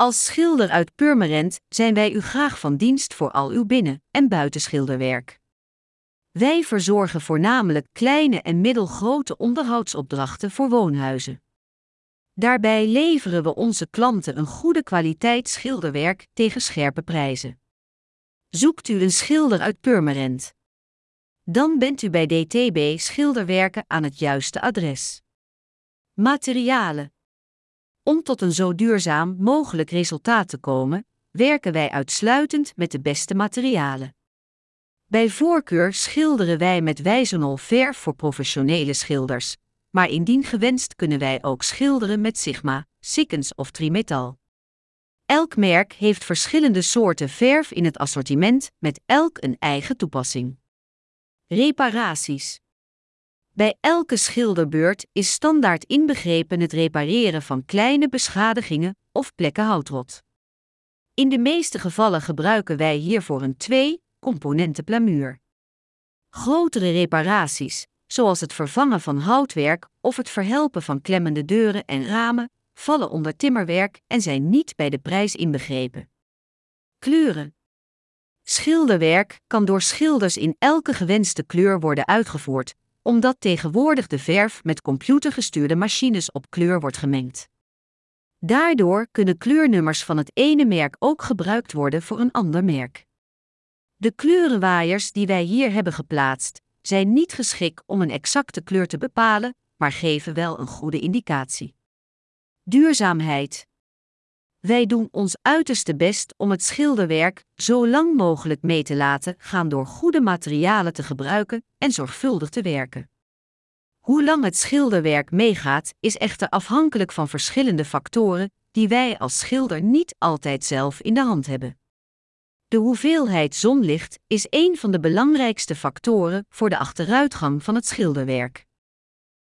Als schilder uit Purmerend zijn wij u graag van dienst voor al uw binnen- en buitenschilderwerk. Wij verzorgen voornamelijk kleine en middelgrote onderhoudsopdrachten voor woonhuizen. Daarbij leveren we onze klanten een goede kwaliteit schilderwerk tegen scherpe prijzen. Zoekt u een schilder uit Purmerend? Dan bent u bij DTB Schilderwerken aan het juiste adres. Materialen. Om tot een zo duurzaam mogelijk resultaat te komen, werken wij uitsluitend met de beste materialen. Bij voorkeur schilderen wij met wijzenol verf voor professionele schilders, maar indien gewenst kunnen wij ook schilderen met Sigma, Sikkens of Trimetal. Elk merk heeft verschillende soorten verf in het assortiment, met elk een eigen toepassing. Reparaties. Bij elke schilderbeurt is standaard inbegrepen het repareren van kleine beschadigingen of plekken houtrot. In de meeste gevallen gebruiken wij hiervoor een twee-componenten plamuur. Grotere reparaties, zoals het vervangen van houtwerk of het verhelpen van klemmende deuren en ramen, vallen onder timmerwerk en zijn niet bij de prijs inbegrepen. Kleuren. Schilderwerk kan door schilders in elke gewenste kleur worden uitgevoerd, omdat tegenwoordig de verf met computergestuurde machines op kleur wordt gemengd. Daardoor kunnen kleurnummers van het ene merk ook gebruikt worden voor een ander merk. De kleurenwaaiers die wij hier hebben geplaatst, zijn niet geschikt om een exacte kleur te bepalen, maar geven wel een goede indicatie. Duurzaamheid. Wij doen ons uiterste best om het schilderwerk zo lang mogelijk mee te laten gaan door goede materialen te gebruiken en zorgvuldig te werken. Hoe lang het schilderwerk meegaat is echter afhankelijk van verschillende factoren die wij als schilder niet altijd zelf in de hand hebben. De hoeveelheid zonlicht is een van de belangrijkste factoren voor de achteruitgang van het schilderwerk.